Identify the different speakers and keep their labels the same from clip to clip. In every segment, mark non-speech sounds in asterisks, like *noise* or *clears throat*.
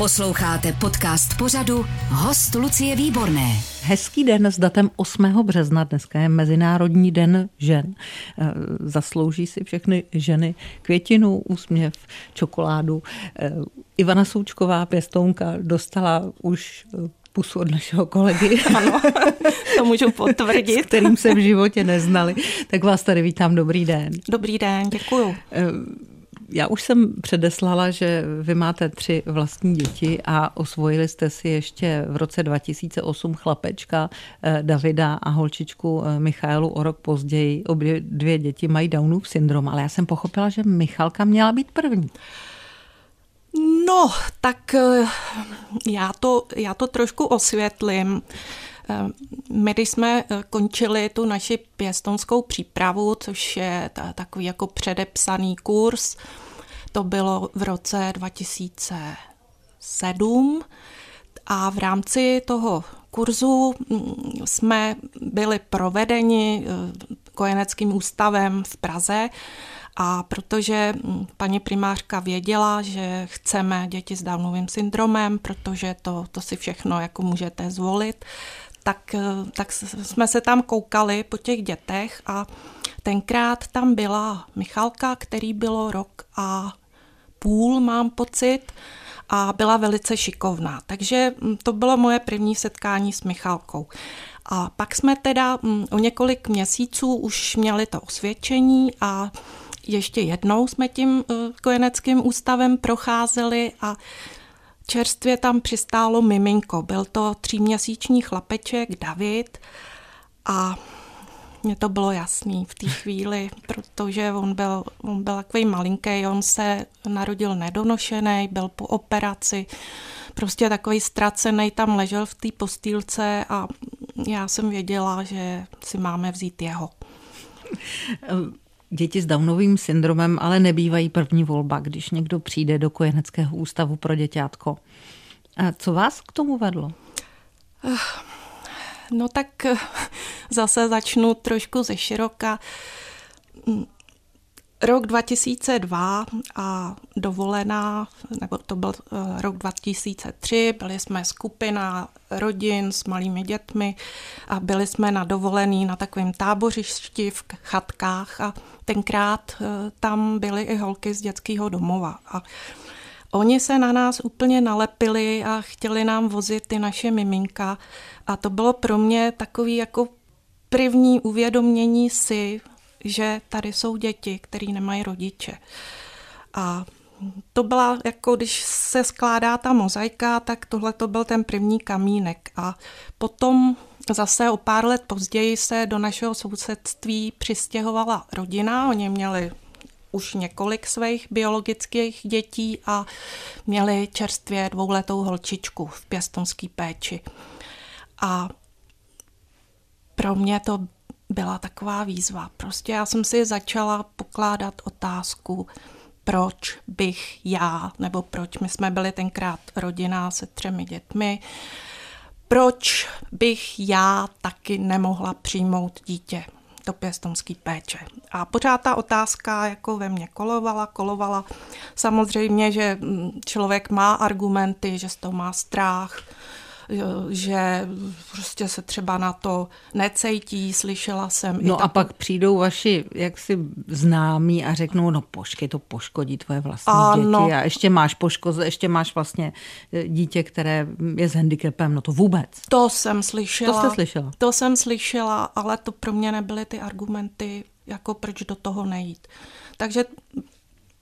Speaker 1: Posloucháte podcast pořadu Host Lucie Výborné.
Speaker 2: Hezký den s datem 8. března, dneska je Mezinárodní den žen. Eh, zaslouží si všechny ženy květinu, úsměv, čokoládu. Eh, Ivana Součková, pěstounka, dostala už pusu od našeho kolegy. *laughs*
Speaker 3: Ano, to můžu *laughs* potvrdit.
Speaker 2: S kterým se v životě neznali. Tak vás tady vítám, dobrý den.
Speaker 3: Dobrý den, děkuju.
Speaker 2: Já už jsem předeslala, že vy máte tři vlastní děti a osvojili jste si ještě v roce 2008 chlapečka eh, Davida a holčičku eh, Michaelu o rok později. Obě dvě děti mají Downův syndrom, ale já jsem pochopila, že Michalka měla být první.
Speaker 3: No, tak eh, já to, já to trošku osvětlím. My, když jsme končili tu naši pěstonskou přípravu, což je takový jako předepsaný kurz, to bylo v roce 2007 a v rámci toho kurzu mm, jsme byli provedeni eh, kojeneckým ústavem v Praze. A protože mm, paní primářka věděla, že chceme děti s Downovým syndromem, protože to, to si všechno jako můžete zvolit, tak, eh, tak jsme se tam koukali po těch dětech a tenkrát tam byla Michalka, který bylo rok a půl, mám pocit, a byla velice šikovná. Takže mm, to bylo moje první setkání s Michalkou. A pak jsme teda mm, o několik měsíců už měli to osvědčení a ještě jednou jsme tím eh, kojeneckým ústavem procházeli a čerstvě tam přistálo miminko. Byl to tříměsíční chlapeček David a mně to bylo jasný v té chvíli, protože on byl, on byl takový malinký, on se narodil nedonošený, byl po operaci, prostě takový ztracený, tam ležel v té postýlce a já jsem věděla, že si máme vzít jeho. *laughs*
Speaker 2: Děti s Downovým syndromem ale nebývají první volba, když někdo přijde do kojeneckého ústavu pro děťátko. A co vás k tomu vedlo?
Speaker 3: Uh. No tak eh, zase začnu trošku ze široka. Rok 2002 a dovolená, nebo to byl eh, rok 2003, byli jsme skupina rodin s malými dětmi a byli jsme na dovolený na takovém tábořišti v chatkách a tenkrát eh, tam byly i holky z dětského domova. A Oni se na nás úplně nalepili a chtěli nám vozit ty naše miminka a to bylo pro mě takový jako první uvědomění si, že tady jsou děti, které nemají rodiče. A to byla, jako když se skládá ta mozaika, tak tohle to byl ten první kamínek. A potom zase o pár let později se do našeho sousedství přistěhovala rodina. Oni měli už několik svých biologických dětí a měli čerstvě dvouletou holčičku v pěstonské péči. A pro mě to byla taková výzva. Prostě já jsem si začala pokládat otázku, proč bych já, nebo proč my jsme byli tenkrát rodina se třemi dětmi, proč bych já taky nemohla přijmout dítě do pěstonský péče. A pořád ta otázka jako ve mně kolovala, kolovala. Samozřejmě, že člověk má argumenty, že z toho má strach, že prostě se třeba na to necejtí, slyšela jsem.
Speaker 2: No a pak přijdou vaši jaksi známí a řeknou, no počkej, to poškodí tvoje vlastní ano. děti a ještě máš poškoze, ještě máš vlastně e, dítě, které je s handicapem, no to vůbec.
Speaker 3: To jsem slyšela.
Speaker 2: To jste slyšela.
Speaker 3: To jsem slyšela, ale to pro mě nebyly ty argumenty, jako proč do toho nejít. Takže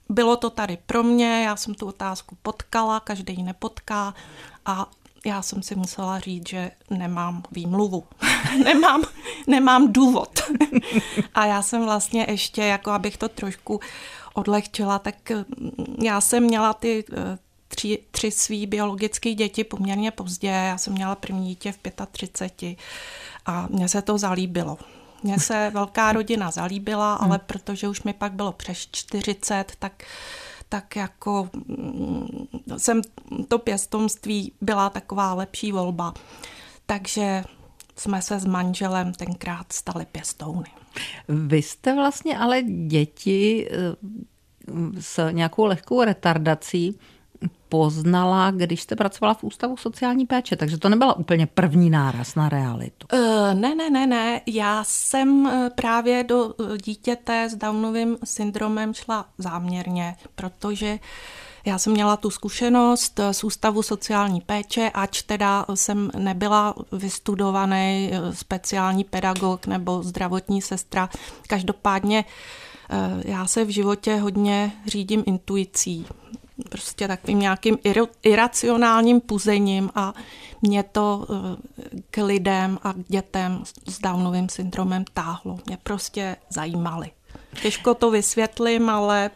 Speaker 3: bylo to tady pro mě, já jsem tu otázku potkala, každý ji nepotká a já jsem si musela říct, že nemám výmluvu, *laughs* nemám, nemám důvod. *laughs* a já jsem vlastně ještě, jako abych to trošku odlehčila, tak mm, já jsem měla ty eh, tři, tři svý biologické děti poměrně pozdě. Já jsem měla první dítě v 35 a mně se to zalíbilo. Mně se velká rodina zalíbila, ale hmm. protože už mi pak bylo přes 40, tak tak jako mm, jsem to pěstomství byla taková lepší volba. Takže jsme se s manželem tenkrát stali pěstouny.
Speaker 2: Vy jste vlastně ale děti eh, s nějakou lehkou retardací poznala, když jste pracovala v Ústavu sociální péče, takže to nebyla úplně první náraz na realitu.
Speaker 3: Uh, ne, ne, ne, ne. Já jsem uh, právě do dítěte s Downovým syndromem šla záměrně, protože já jsem měla tu zkušenost z Ústavu sociální péče, ač teda jsem nebyla vystudovaný speciální pedagog nebo zdravotní sestra. Každopádně já se v životě hodně řídím intuicí prostě takovým nějakým iracionálním puzením a mě to eh, k lidem a k dětem s Downovým syndromem táhlo. Mě prostě zajímali. Těžko to vysvětlím, ale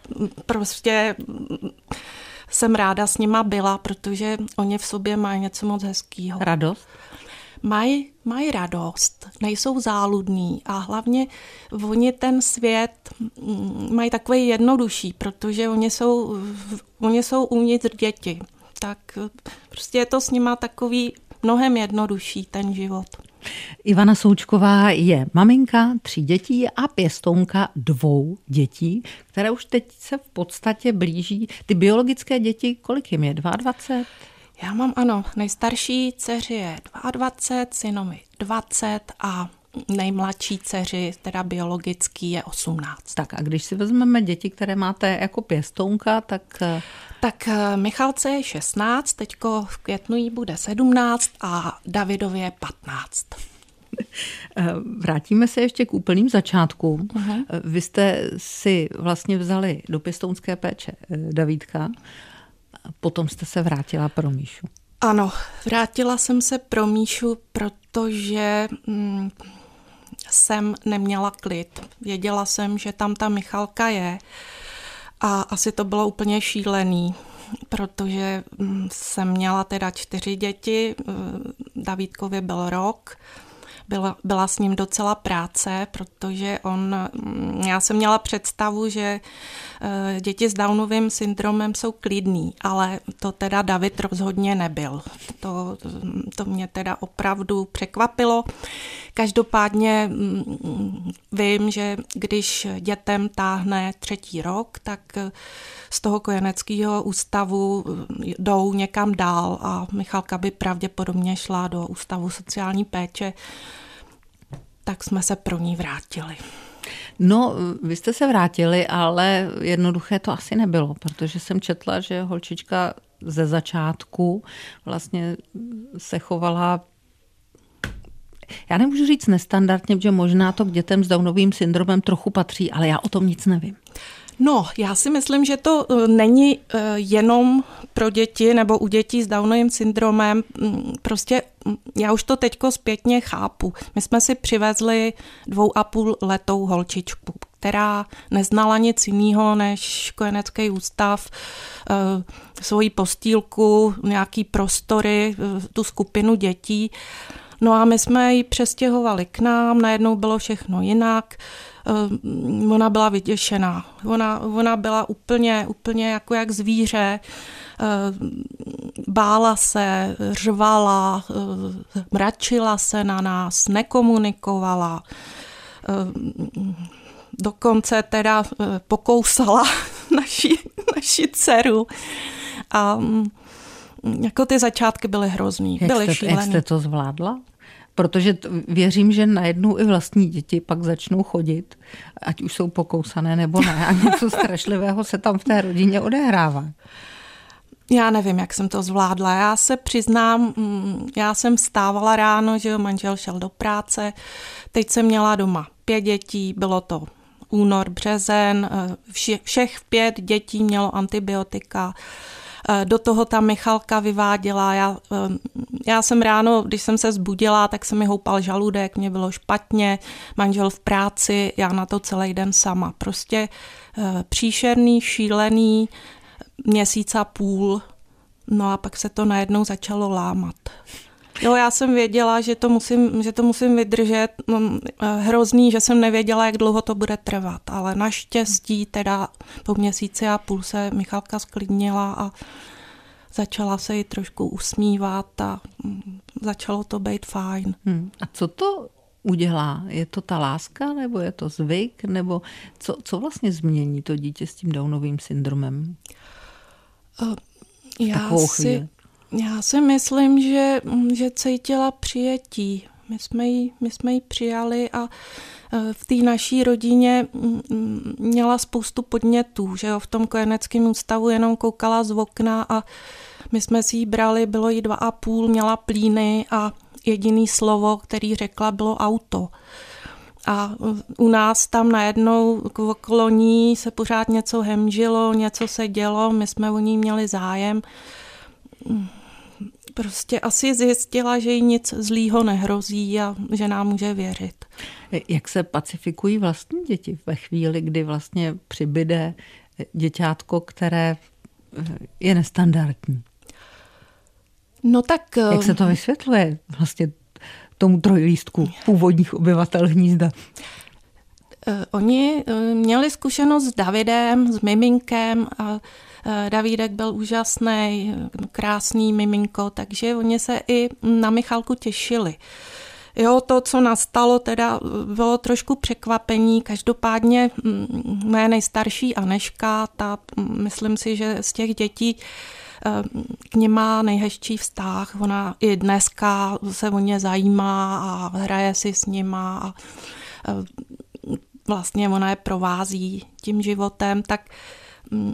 Speaker 3: prostě jsem ráda s nima byla, protože oni v sobě mají něco moc hezkého.
Speaker 2: Radost?
Speaker 3: mají maj radost, nejsou záludní a hlavně oni ten svět mm, mají takový jednodušší, protože oni jsou, oni jsou uvnitř děti. Tak prostě je to s nima takový mnohem jednodušší ten život.
Speaker 2: Ivana Součková je maminka tří dětí a pěstounka dvou dětí, které už teď se v podstatě blíží. Ty biologické děti, kolik jim je? 22?
Speaker 3: Já mám, ano, nejstarší dceři je 22, synovi 20 a nejmladší dceři, teda biologický, je 18.
Speaker 2: Tak a když si vezmeme děti, které máte jako pěstounka, tak... Eh,
Speaker 3: tak eh, Michalce je 16, teďko v květnu jí bude 17 a Davidově 15. *laughs*
Speaker 2: Eh, vrátíme se ještě k úplným začátkům. Uh-huh. Vy jste si vlastně vzali do pěstounské péče Davídka potom jste se vrátila pro Míšu.
Speaker 3: Ano, vrátila jsem se pro Míšu, protože mm, jsem neměla klid. Věděla jsem, že tam ta Michalka je a asi to bylo úplně šílený, protože mm, jsem měla teda čtyři děti, eh, Davídkovi byl rok, byla, byla s ním docela práce, protože on, mm, já jsem měla představu, že eh, děti s Downovým syndromem jsou klidný, ale to teda David rozhodně nebyl. To, to mě teda opravdu překvapilo. Každopádně mm, vím, že když dětem táhne třetí rok, tak z toho kojeneckého ústavu jdou někam dál a Michalka by pravděpodobně šla do ústavu sociální péče, tak jsme se pro ní vrátili.
Speaker 2: No, vy jste se vrátili, ale jednoduché to asi nebylo, protože jsem četla, že holčička ze začátku vlastně se chovala já nemůžu říct nestandardně, že možná to k dětem s Downovým syndromem trochu patří, ale já o tom nic nevím.
Speaker 3: No, já si myslím, že to eh, není eh, jenom pro děti nebo u dětí s Downovým syndromem. Mm, prostě mm, já už to teďko zpětně chápu. My jsme si přivezli dvou a půl letou holčičku, která neznala nic jiného než kojenecký ústav, eh, svoji postýlku, nějaký prostory, tu skupinu dětí. No a my jsme ji přestěhovali k nám, najednou bylo všechno jinak. Uh, ona byla vyděšená. Ona, ona byla úplně, úplně jako jak zvíře. Uh, bála se, řvala, uh, mračila se na nás, nekomunikovala. Dokonce teda pokousala *laughs* naši, naši dceru. A um, jako ty začátky byly hrozný,
Speaker 2: jak
Speaker 3: byly
Speaker 2: jste,
Speaker 3: šílený.
Speaker 2: Jak jste to zvládla? Protože věřím, že najednou i vlastní děti pak začnou chodit, ať už jsou pokousané nebo ne. A něco strašlivého se tam v té rodině odehrává.
Speaker 3: Já nevím, jak jsem to zvládla. Já se přiznám, mm, já jsem vstávala ráno, že manžel šel do práce, teď jsem měla doma pět dětí, bylo to únor, březen, eh, vše, všech pět dětí mělo antibiotika, do toho ta Michalka vyváděla. Já, eh, já jsem ráno, když jsem se zbudila, tak se mi houpal žaludek, mě bylo špatně, manžel v práci, já na to celý den sama. Prostě eh, příšerný, šílený, měsíc a půl, no a pak se to najednou začalo lámat. Jo, já jsem věděla, že to musím, že to musím vydržet. No, hrozný, že jsem nevěděla, jak dlouho to bude trvat, ale naštěstí teda po měsíci a půl se Michalka sklidnila a začala se jí trošku usmívat a mm, začalo to být fajn.
Speaker 2: Hmm. A co to udělá? Je to ta láska, nebo je to zvyk, nebo co, co vlastně změní to dítě s tím Downovým syndromem?
Speaker 3: Uh
Speaker 2: já si, chvíli?
Speaker 3: Já si myslím, že, že cítila přijetí. My jsme ji, my jsme ji přijali a e, v té naší rodině měla spoustu podnětů, že jo, v tom kojeneckém ústavu jenom koukala z okna a my jsme si ji brali, bylo jí dva a půl, měla plíny a jediný slovo, který řekla, bylo auto. A u nás tam najednou okolo ní se pořád něco hemžilo, něco se dělo, my jsme o ní měli zájem. Prostě asi zjistila, že jí nic zlýho nehrozí a že nám může věřit.
Speaker 2: Jak se pacifikují vlastní děti ve chvíli, kdy vlastně přibyde děťátko, které je nestandardní?
Speaker 3: No tak...
Speaker 2: Jak se to vysvětluje vlastně tomu trojlístku původních obyvatel hnízda?
Speaker 3: Eh, oni eh, měli zkušenost s Davidem, s miminkem a eh, Davídek byl úžasný, krásný miminko, takže oni se i na Michalku těšili. Jo, to, co nastalo, teda bylo trošku překvapení. Každopádně mm, moje nejstarší Aneška, ta, mm, myslím si, že z těch dětí k ním má nejhezčí vztah. Ona i dneska se o ně zajímá a hraje si s nima a vlastně ona je provází tím životem, tak mm,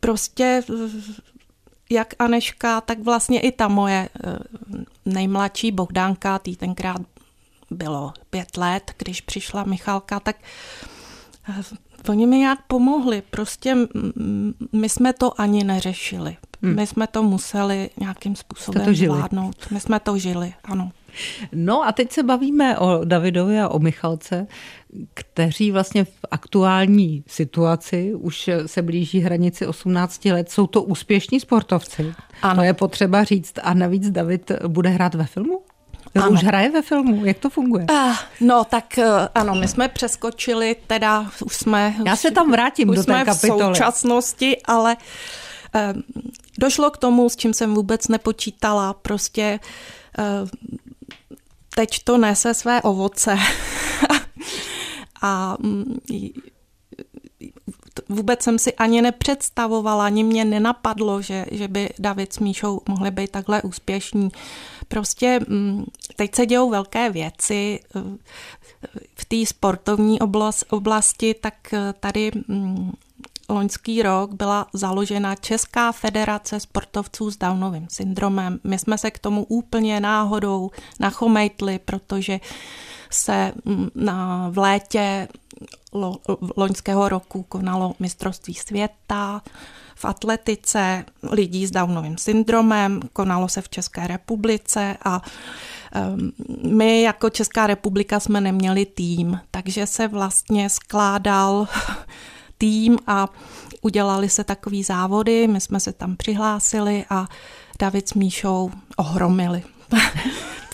Speaker 3: prostě jak Aneška, tak vlastně i ta moje eh, nejmladší Bohdánka, tý tenkrát bylo pět let, když přišla Michalka, tak eh, Oni mi nějak pomohli, prostě my jsme to ani neřešili. Hmm. My jsme to museli nějakým způsobem zvládnout. My jsme to žili, ano.
Speaker 2: No a teď se bavíme o Davidovi a o Michalce, kteří vlastně v aktuální situaci už se blíží hranici 18 let. Jsou to úspěšní sportovci. Ano. To je potřeba říct. A navíc David bude hrát ve filmu? Ano. Už hraje ve filmu, jak to funguje? Uh,
Speaker 3: no tak uh, ano, my jsme přeskočili, teda už jsme...
Speaker 2: Já se tam vrátím do té kapitoly.
Speaker 3: v současnosti, ale uh, došlo k tomu, s čím jsem vůbec nepočítala, prostě uh, teď to nese své ovoce. *laughs* a um, vůbec jsem si ani nepředstavovala, ani mě nenapadlo, že, že by David s Míšou mohli být takhle úspěšní. Prostě mm, teď se dějou velké věci eh, v té sportovní oblasti, tak eh, tady mm, loňský rok byla založena Česká federace sportovců s Downovým syndromem. My jsme se k tomu úplně náhodou nachomejtli, protože se mm, na, v létě lo, loňského roku konalo mistrovství světa v atletice lidí s Downovým syndromem, konalo se v České republice a my jako Česká republika jsme neměli tým, takže se vlastně skládal tým a udělali se takový závody, my jsme se tam přihlásili a David s Míšou ohromili. *laughs*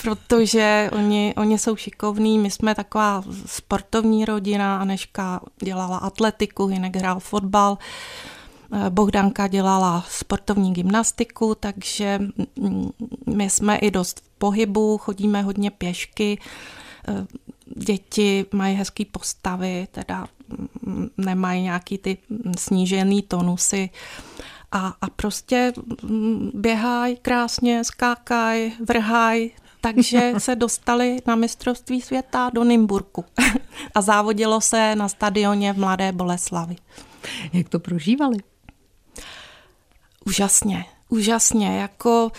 Speaker 3: protože oni, oni jsou šikovní, my jsme taková sportovní rodina, Aneška dělala atletiku, Hinek hrál fotbal, Bohdanka dělala sportovní gymnastiku, takže my jsme i dost v pohybu, chodíme hodně pěšky, děti mají hezký postavy, teda nemají nějaký ty snížený tonusy a, a prostě běhají krásně, skákají, vrhají, takže *laughs* se dostali na mistrovství světa do Nymburku a závodilo se na stadioně v Mladé Boleslavi.
Speaker 2: Jak to prožívali?
Speaker 3: Úžasně, úžasně, jako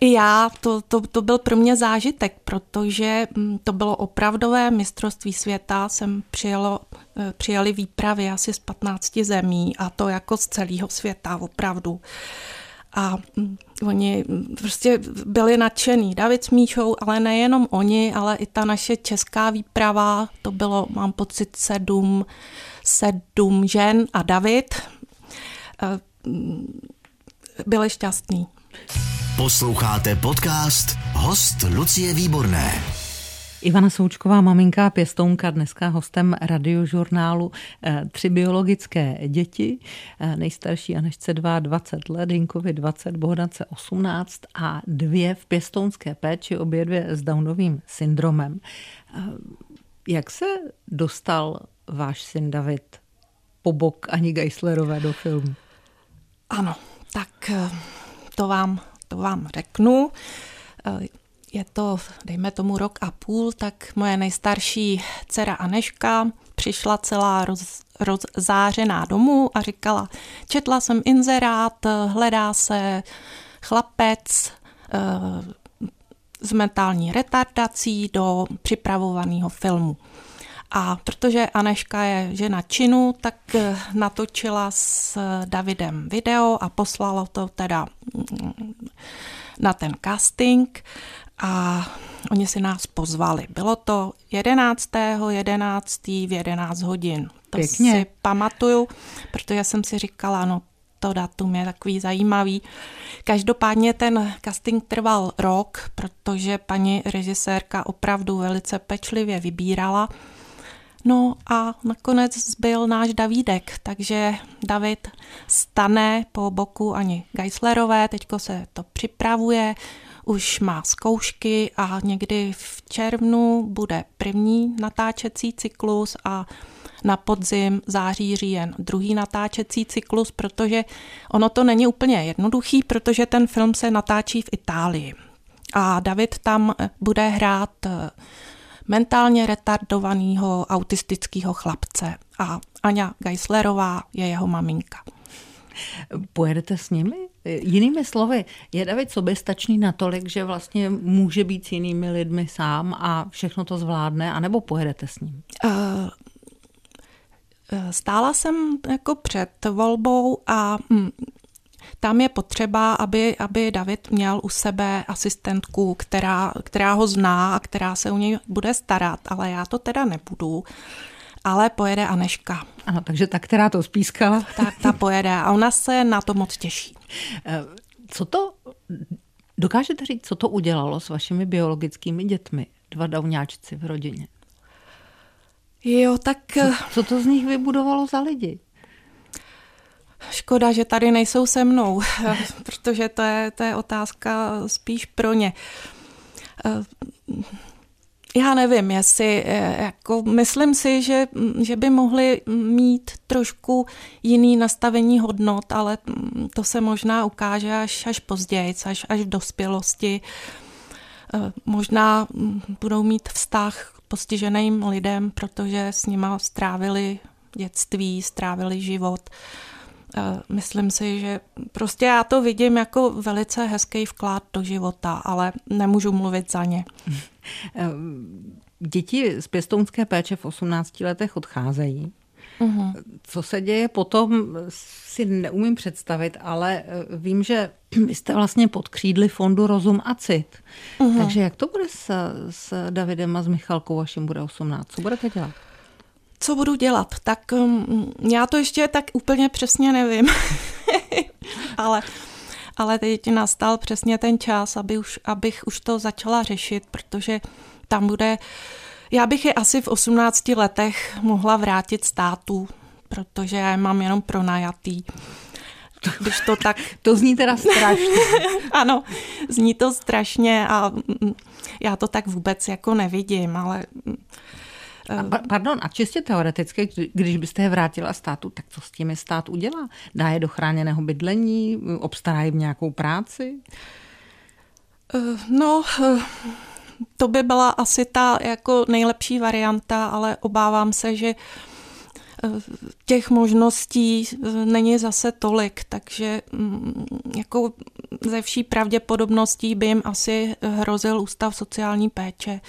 Speaker 3: i já, to, to, to byl pro mě zážitek, protože mm, to bylo opravdové mistrovství světa, jsem přijelo, eh, přijeli výpravy asi z 15 zemí a to jako z celého světa, opravdu. A mm, oni prostě byli nadšený. David s Míšou, ale nejenom oni, ale i ta naše česká výprava, to bylo, mám pocit, sedm, sedm žen a David eh, byli šťastní.
Speaker 1: Posloucháte podcast Host Lucie Výborné.
Speaker 2: Ivana Součková, maminka a pěstounka, dneska hostem radiožurnálu eh, Tři biologické děti. Eh, nejstarší Anešce 2, 20 let, Hinkovi 20, Bohdance 18 a dvě v pěstounské péči, obě dvě s Downovým syndromem. Eh, jak se dostal váš syn David po bok Ani Geislerové do filmu?
Speaker 3: Ano, tak to vám, to vám řeknu. Je to, dejme tomu, rok a půl, tak moje nejstarší dcera Aneška přišla celá roz, rozzářená domů a říkala, četla jsem inzerát, hledá se chlapec s mentální retardací do připravovaného filmu. A protože Aneška je žena činu, tak eh, natočila s Davidem video a poslala to teda mm, na ten casting a oni si nás pozvali. Bylo to 11. 11. v 11 hodin. To
Speaker 2: Pěkně.
Speaker 3: si pamatuju, protože jsem si říkala, no to datum je takový zajímavý. Každopádně ten casting trval rok, protože paní režisérka opravdu velice pečlivě vybírala. No a nakonec zbyl náš Davídek, takže David stane po boku ani Geislerové, teďko se to připravuje, už má zkoušky a někdy v červnu bude první natáčecí cyklus a na podzim, září, říjen druhý natáčecí cyklus, protože ono to není úplně jednoduchý, protože ten film se natáčí v Itálii. A David tam bude hrát eh, mentálně retardovaného autistického chlapce a Aňa Geislerová je jeho maminka.
Speaker 2: Pojedete s nimi? Jinými slovy, je David soběstačný natolik, že vlastně může být s jinými lidmi sám a všechno to zvládne, anebo pojedete s ním? Uh,
Speaker 3: Stála jsem jako před volbou a hm, tam je potřeba, aby, aby David měl u sebe asistentku, která, která ho zná a která se o něj bude starat, ale já to teda nebudu. Ale pojede Aneška.
Speaker 2: Ano, takže ta, která to spískala.
Speaker 3: Tak ta pojede a ona se na to moc těší.
Speaker 2: Eh, co to, dokážete říct, co to udělalo s vašimi biologickými dětmi? Dva dauňáčci v rodině.
Speaker 3: Jo, tak... Co,
Speaker 2: eh, co to z nich vybudovalo za lidi?
Speaker 3: Škoda, že tady nejsou se mnou, *laughs* protože to je, to je otázka spíš pro ně. Eh, já nevím, jestli, eh, jako myslím si, že, že by mohli mít trošku jiný nastavení hodnot, ale to se možná ukáže až, až později, až, až v dospělosti. Možná budou mít vztah postiženým lidem, protože s nima strávili dětství, strávili život. Myslím si, že prostě já to vidím jako velice hezký vklad do života, ale nemůžu mluvit za ně. *laughs*
Speaker 2: Děti z pěstounské péče v 18 letech odcházejí. Uhum. Co se děje potom, si neumím představit, ale eh, vím, že *clears throat* vy jste vlastně pod křídly fondu Rozum a Cit. Uhum. Takže jak to bude s, s Davidem a s Michalkou, až jim bude 18? Co budete dělat?
Speaker 3: Co budu dělat? Tak um, já to ještě tak úplně přesně nevím. *laughs* ale, ale teď nastal přesně ten čas, aby už, abych už to začala řešit, protože tam bude já bych je asi v 18 letech mohla vrátit státu, protože já je mám jenom pronajatý. Když to tak... *laughs*
Speaker 2: To zní teda strašně. *laughs*
Speaker 3: ano, zní to strašně a mm, já to tak vůbec jako nevidím, ale...
Speaker 2: A, eh, pardon, a čistě teoreticky, když byste je vrátila státu, tak co s tím stát udělá? Dá je do chráněného bydlení? Obstará jim nějakou práci?
Speaker 3: Eh, no, eh, to by byla asi ta jako nejlepší varianta, ale obávám se, že těch možností není zase tolik, takže mm, jako ze vší pravděpodobností by jim asi hrozil ústav sociální péče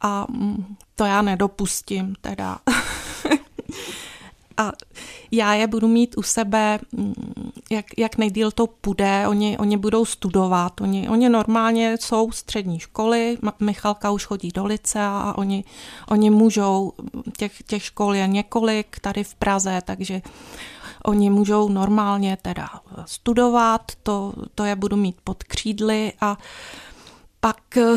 Speaker 3: a mm, to já nedopustím teda. *laughs* a já je budu mít u sebe, mm, jak, jak nejdíl to půjde, oni, oni budou studovat, oni, oni normálně jsou střední školy, Michalka už chodí do lice a oni, oni můžou, těch, těch škol je několik tady v Praze, takže oni můžou normálně teda studovat, to, to je budu mít pod křídly. A pak eh,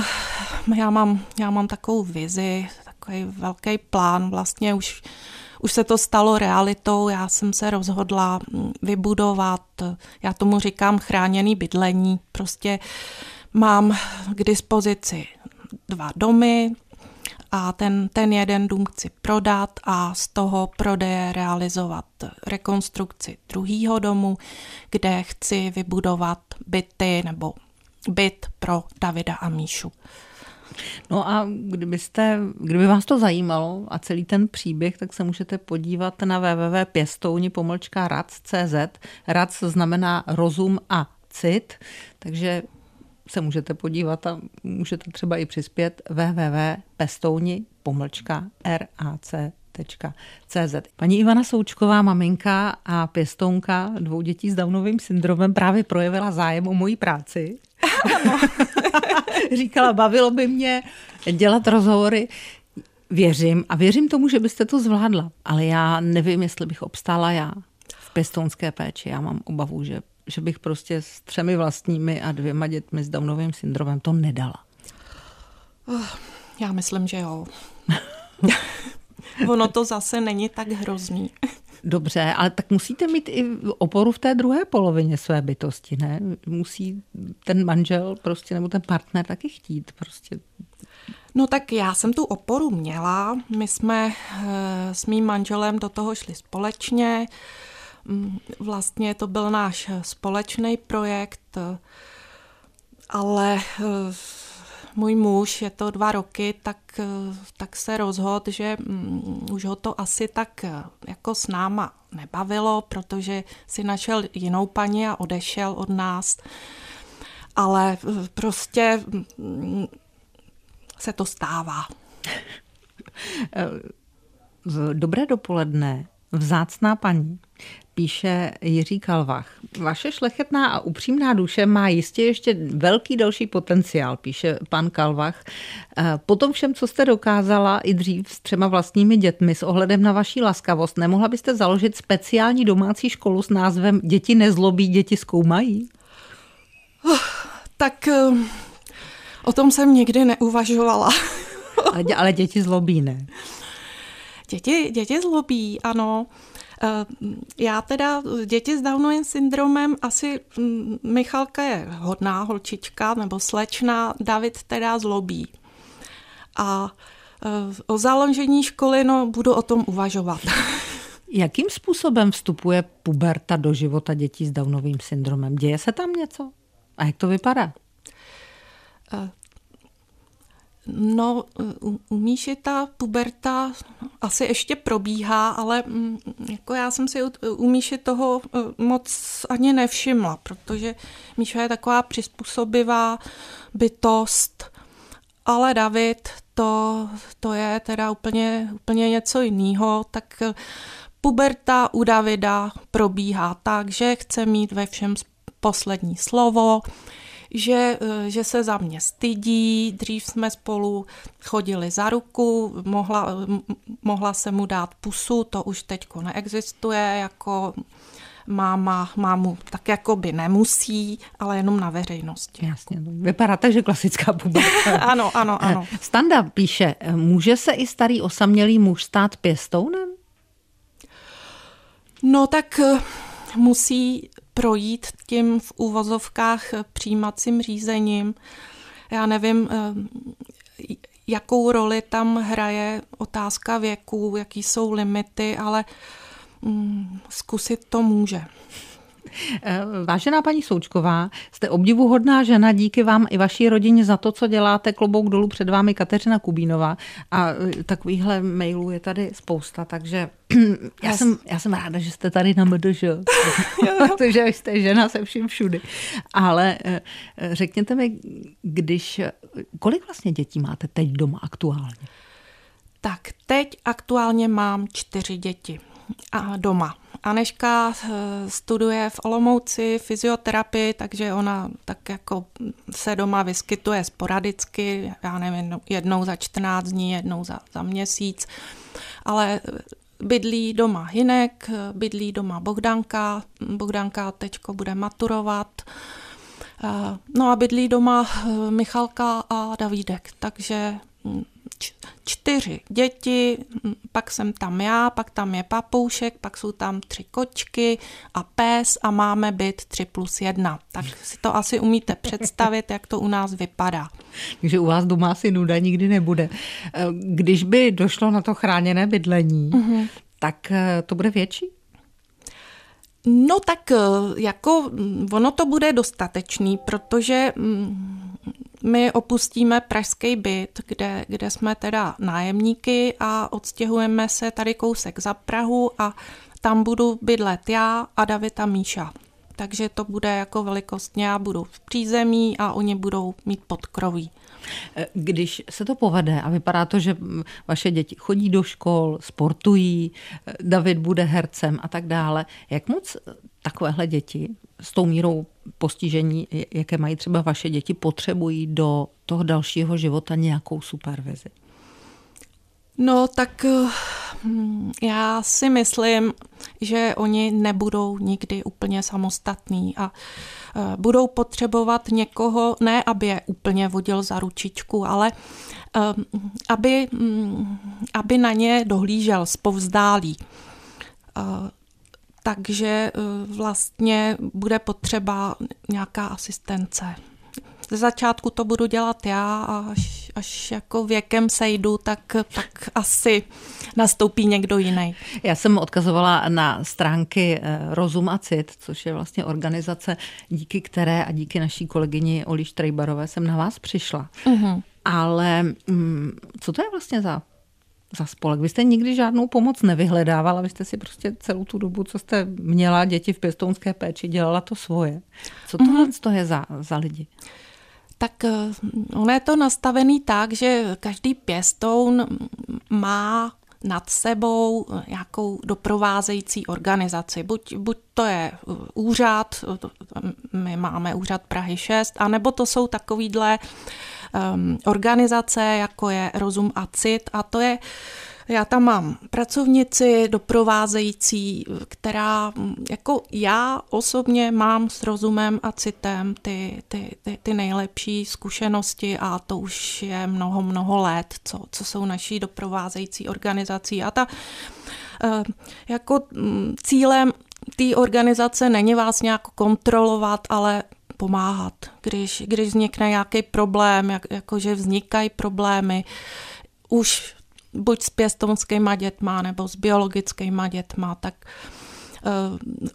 Speaker 3: já mám, já mám takovou vizi, takový velký plán, vlastně. Už už se to stalo realitou, já jsem se rozhodla mm, vybudovat, já tomu říkám chráněný bydlení, prostě mám k dispozici dva domy a ten, ten jeden dům chci prodat a z toho prodeje realizovat rekonstrukci druhého domu, kde chci vybudovat byty nebo byt pro Davida a Míšu.
Speaker 2: No a kdybyste, kdyby vás to zajímalo a celý ten příběh, tak se můžete podívat na www.pěstouni pomlčka rad.cz. Rad znamená rozum a cit, takže se můžete podívat a můžete třeba i přispět www.pestouni pomlčka rac CZ. Paní Ivana Součková, maminka a pěstounka dvou dětí s Downovým syndromem právě projevila zájem o moji práci. *laughs* Říkala, bavilo by mě dělat rozhovory. Věřím a věřím tomu, že byste to zvládla, ale já nevím, jestli bych obstála já v pěstounské péči. Já mám obavu, že, že bych prostě s třemi vlastními a dvěma dětmi s Downovým syndromem to nedala.
Speaker 3: Oh, já myslím, že jo. *laughs* ono to zase není tak hrozný.
Speaker 2: Dobře, ale tak musíte mít i oporu v té druhé polovině své bytosti, ne? Musí ten manžel prostě nebo ten partner taky chtít prostě.
Speaker 3: No tak já jsem tu oporu měla. My jsme eh, s mým manželem do toho šli společně. Mm, vlastně to byl náš společný projekt, ale eh, můj muž, je to dva roky, tak, tak se rozhodl, že um, už ho to asi tak eh, jako s náma nebavilo, protože si našel jinou paní a odešel od nás. Ale eh, prostě um, se to stává.
Speaker 2: Dobré dopoledne, vzácná paní píše Jiří Kalvach. Vaše šlechetná a upřímná duše má jistě ještě velký další potenciál, píše pan Kalvach. Eh, po tom všem, co jste dokázala i dřív s třema vlastními dětmi s ohledem na vaší laskavost, nemohla byste založit speciální domácí školu s názvem Děti nezlobí, děti zkoumají?
Speaker 3: Oh, tak eh, o tom jsem nikdy neuvažovala.
Speaker 2: ale děti zlobí, ne?
Speaker 3: Děti, děti zlobí, ano. Eh, já teda děti s Downovým syndromem asi mm, Michalka je hodná holčička nebo slečna, David teda zlobí. A eh, o založení školy, no budu o tom uvažovat. *laughs*
Speaker 2: Jakým způsobem vstupuje puberta do života dětí s Downovým syndromem? Děje se tam něco? A jak to vypadá?
Speaker 3: No, u, Míši ta puberta asi ještě probíhá, ale mm, jako já jsem si u, u Míši toho e, moc ani nevšimla, protože Míša je taková přizpůsobivá bytost, ale David to, to je teda úplně, úplně něco jiného, tak puberta u Davida probíhá tak, že chce mít ve všem poslední slovo, že, eh, že se za mě stydí, dřív jsme spolu chodili za ruku, mohla, mohla se mu dát pusu, to už teďko neexistuje, jako máma mámu tak jako by nemusí, ale jenom na veřejnosti.
Speaker 2: Jasně, vypadá tak, že klasická puberta. *laughs*
Speaker 3: ano, ano, ano.
Speaker 2: Standa píše, může se i starý osamělý muž stát pěstounem?
Speaker 3: No tak eh, musí projít tím v úvozovkách přijímacím řízením. Já nevím, eh, jakou roli tam hraje otázka věku, jaký jsou limity, ale mm, zkusit to může.
Speaker 2: Eh, vážená paní Součková, jste obdivuhodná žena, díky vám i vaší rodině za to, co děláte. Klobouk dolů před vámi Kateřina Kubínová. A eh, takovýchhle mailů je tady spousta, takže *clears throat* já jsem, já jsem ráda, že jste tady na MDŽ, *laughs* protože jste žena se vším všudy. Ale eh, řekněte mi, když, kolik vlastně dětí máte teď doma aktuálně?
Speaker 3: Tak teď aktuálně mám čtyři děti a doma. Aneška eh, studuje v Olomouci fyzioterapii, takže ona tak jako se doma vyskytuje sporadicky, já nevím, jednou za 14 dní, jednou za, za měsíc, ale bydlí doma Hinek, bydlí doma Bohdanka, Bohdanka teďko bude maturovat, eh, no a bydlí doma eh, Michalka a Davídek, takže hm, čtyři děti, pak jsem tam já, pak tam je papoušek, pak jsou tam tři kočky a pes a máme byt tři plus jedna. Tak si to asi umíte představit, jak to u nás vypadá.
Speaker 2: Takže u vás doma asi nuda nikdy nebude. Když by došlo na to chráněné bydlení, mm-hmm. tak to bude větší?
Speaker 3: No tak jako ono to bude dostatečný, protože my opustíme pražský byt, kde, kde jsme teda nájemníky a odstěhujeme se tady kousek za Prahu a tam budu bydlet já a David a Míša. Takže to bude jako velikostně, já budu v přízemí a oni budou mít podkroví.
Speaker 2: Když se to povede a vypadá to, že vaše děti chodí do škol, sportují, David bude hercem a tak dále, jak moc takovéhle děti s tou mírou postižení, jaké mají třeba vaše děti, potřebují do toho dalšího života nějakou supervizi?
Speaker 3: No tak já si myslím, že oni nebudou nikdy úplně samostatní a e, budou potřebovat někoho, ne aby je úplně vodil za ručičku, ale e, aby, hm, aby na ně dohlížel zpovzdálí. E, takže vlastně bude potřeba nějaká asistence. Ze začátku to budu dělat já a až, až jako věkem sejdu, tak, tak asi nastoupí někdo jiný.
Speaker 2: Já jsem odkazovala na stránky eh, Rozum a Cit, což je vlastně organizace, díky které a díky naší kolegyni Oli Štrejbarové jsem na vás přišla. Uh-huh. Ale mm, co to je vlastně za za spolek. Vy jste nikdy žádnou pomoc nevyhledávala, vy jste si prostě celou tu dobu, co jste měla děti v pěstounské péči, dělala to svoje. Co tohle mm-hmm. to je za, za lidi?
Speaker 3: Tak eh, ono je to nastavený tak, že každý pěstoun má nad sebou nějakou doprovázející organizaci. Buď, buď to je eh, úřad, my máme úřad Prahy 6, anebo to jsou takovýhle um, organizace, jako je Rozum a Cit, a to je já tam mám pracovnici doprovázející, která jako já osobně mám s rozumem a citem ty, ty, ty, ty nejlepší zkušenosti a to už je mnoho, mnoho let, co, co jsou naší doprovázející organizací. A ta eh, jako mm, cílem té organizace není vás nějak kontrolovat, ale pomáhat, když, když vznikne nějaký problém, jak, jakože vznikají problémy, už buď s pěstounskýma dětma nebo s biologickýma dětma, tak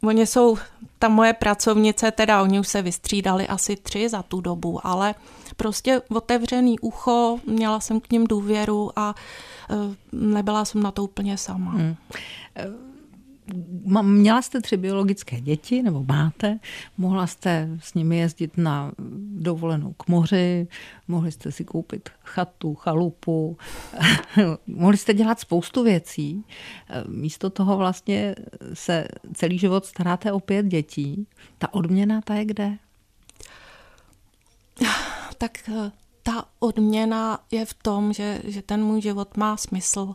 Speaker 3: uh, oni jsou, ta moje pracovnice, teda oni už se vystřídali asi tři za tu dobu, ale prostě otevřený ucho, měla jsem k ním důvěru a uh, nebyla jsem na to úplně sama. Hmm.
Speaker 2: Měla jste tři biologické děti, nebo máte, mohla jste s nimi jezdit na dovolenou k moři, mohli jste si koupit chatu, chalupu, *laughs* mohli jste dělat spoustu věcí. Místo toho vlastně se celý život staráte o pět dětí. Ta odměna, ta je kde?
Speaker 3: Tak eh, ta odměna je v tom, že, že ten můj život má smysl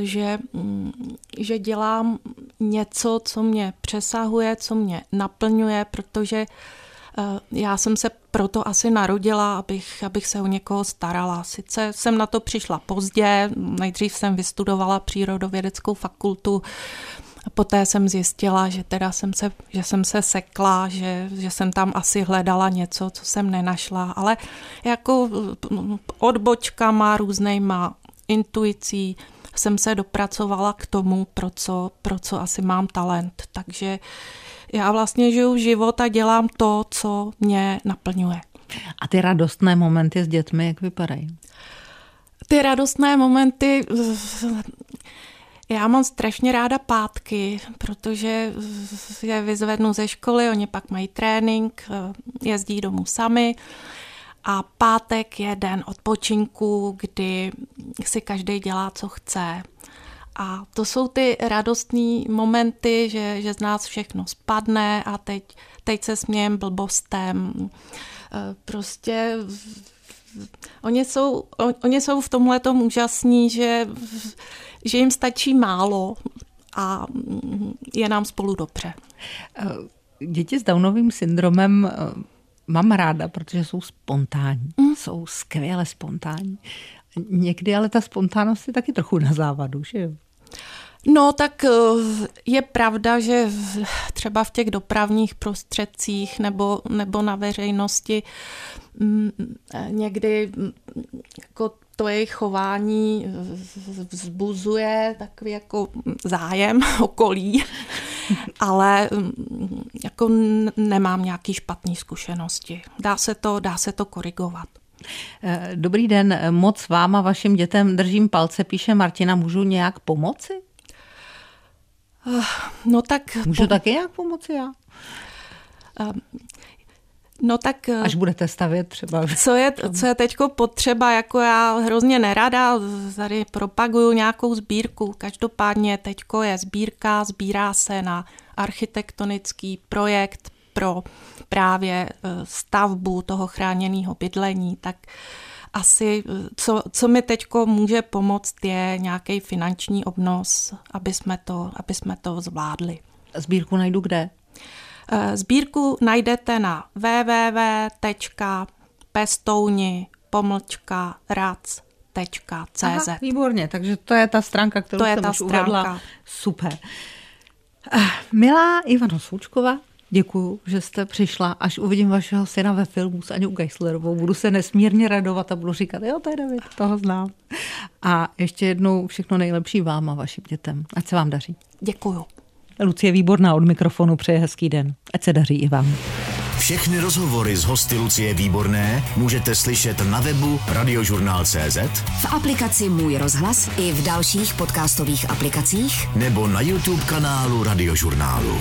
Speaker 3: že, mm, že dělám něco, co mě přesahuje, co mě naplňuje, protože eh, já jsem se proto asi narodila, abych, abych se o někoho starala. Sice jsem na to přišla pozdě, nejdřív jsem vystudovala přírodovědeckou fakultu, Poté jsem zjistila, že teda jsem se, že jsem se sekla, že, že jsem tam asi hledala něco, co jsem nenašla, ale jako mm, odbočkama různýma intuicí, jsem se dopracovala k tomu, pro co, pro co asi mám talent. Takže já vlastně žiju život a dělám to, co mě naplňuje.
Speaker 2: A ty radostné momenty s dětmi, jak vypadají?
Speaker 3: Ty radostné momenty, já mám strašně ráda pátky, protože je vyzvednu ze školy, oni pak mají trénink, jezdí domů sami a pátek je den odpočinku, kdy si každý dělá, co chce. A to jsou ty radostní momenty, že, že z nás všechno spadne a teď, teď se smějem blbostem. E, prostě oni jsou, on, oni jsou v tomhle tom úžasní, že, že jim stačí málo a je nám spolu dobře.
Speaker 2: E, děti s Downovým syndromem e, mám ráda, protože jsou spontánní, mm. jsou skvěle spontánní. Někdy ale ta spontánnost je taky trochu na závadu, že jo?
Speaker 3: No tak eh, je pravda, že třeba v těch dopravních prostředcích nebo, nebo na veřejnosti mm, někdy mm, jako to jejich chování vzbuzuje takový jako zájem *laughs* okolí, ale mm, jako nemám nějaký špatný zkušenosti. Dá se to, dá se to korigovat.
Speaker 2: Eh, dobrý den, moc vám a vašim dětem držím palce, píše Martina, můžu nějak pomoci?
Speaker 3: Eh, no tak...
Speaker 2: Můžu po... taky nějak pomoci já?
Speaker 3: Eh, no tak...
Speaker 2: Až budete stavět třeba.
Speaker 3: Co je, co je teďko potřeba, jako já hrozně nerada tady propaguju nějakou sbírku. Každopádně teďko je sbírka, sbírá se na architektonický projekt pro právě stavbu toho chráněného bydlení, tak asi, co, co mi teď může pomoct, je nějaký finanční obnos, aby jsme to, aby jsme to zvládli.
Speaker 2: Sbírku najdu kde?
Speaker 3: Eh, sbírku najdete na www.pestouni pomlčka
Speaker 2: výborně, takže to je ta stránka, kterou
Speaker 3: to je
Speaker 2: jsem
Speaker 3: ta
Speaker 2: už
Speaker 3: stránka.
Speaker 2: uvedla. Super. Eh, milá Ivano Součková, Děkuju, že jste přišla. Až uvidím vašeho syna ve filmu s Aňou Geislerovou, budu se nesmírně radovat a budu říkat, jo, to je David, toho znám. A ještě jednou všechno nejlepší vám a vašim dětem. Ať se vám daří.
Speaker 3: Děkuju.
Speaker 2: Lucie Výborná od mikrofonu přeje hezký den. Ať se daří i vám.
Speaker 4: Všechny rozhovory z hosty Lucie Výborné můžete slyšet na webu radiožurnál.cz
Speaker 1: v aplikaci Můj rozhlas i v dalších podcastových aplikacích
Speaker 4: nebo na YouTube kanálu Radiožurnálu.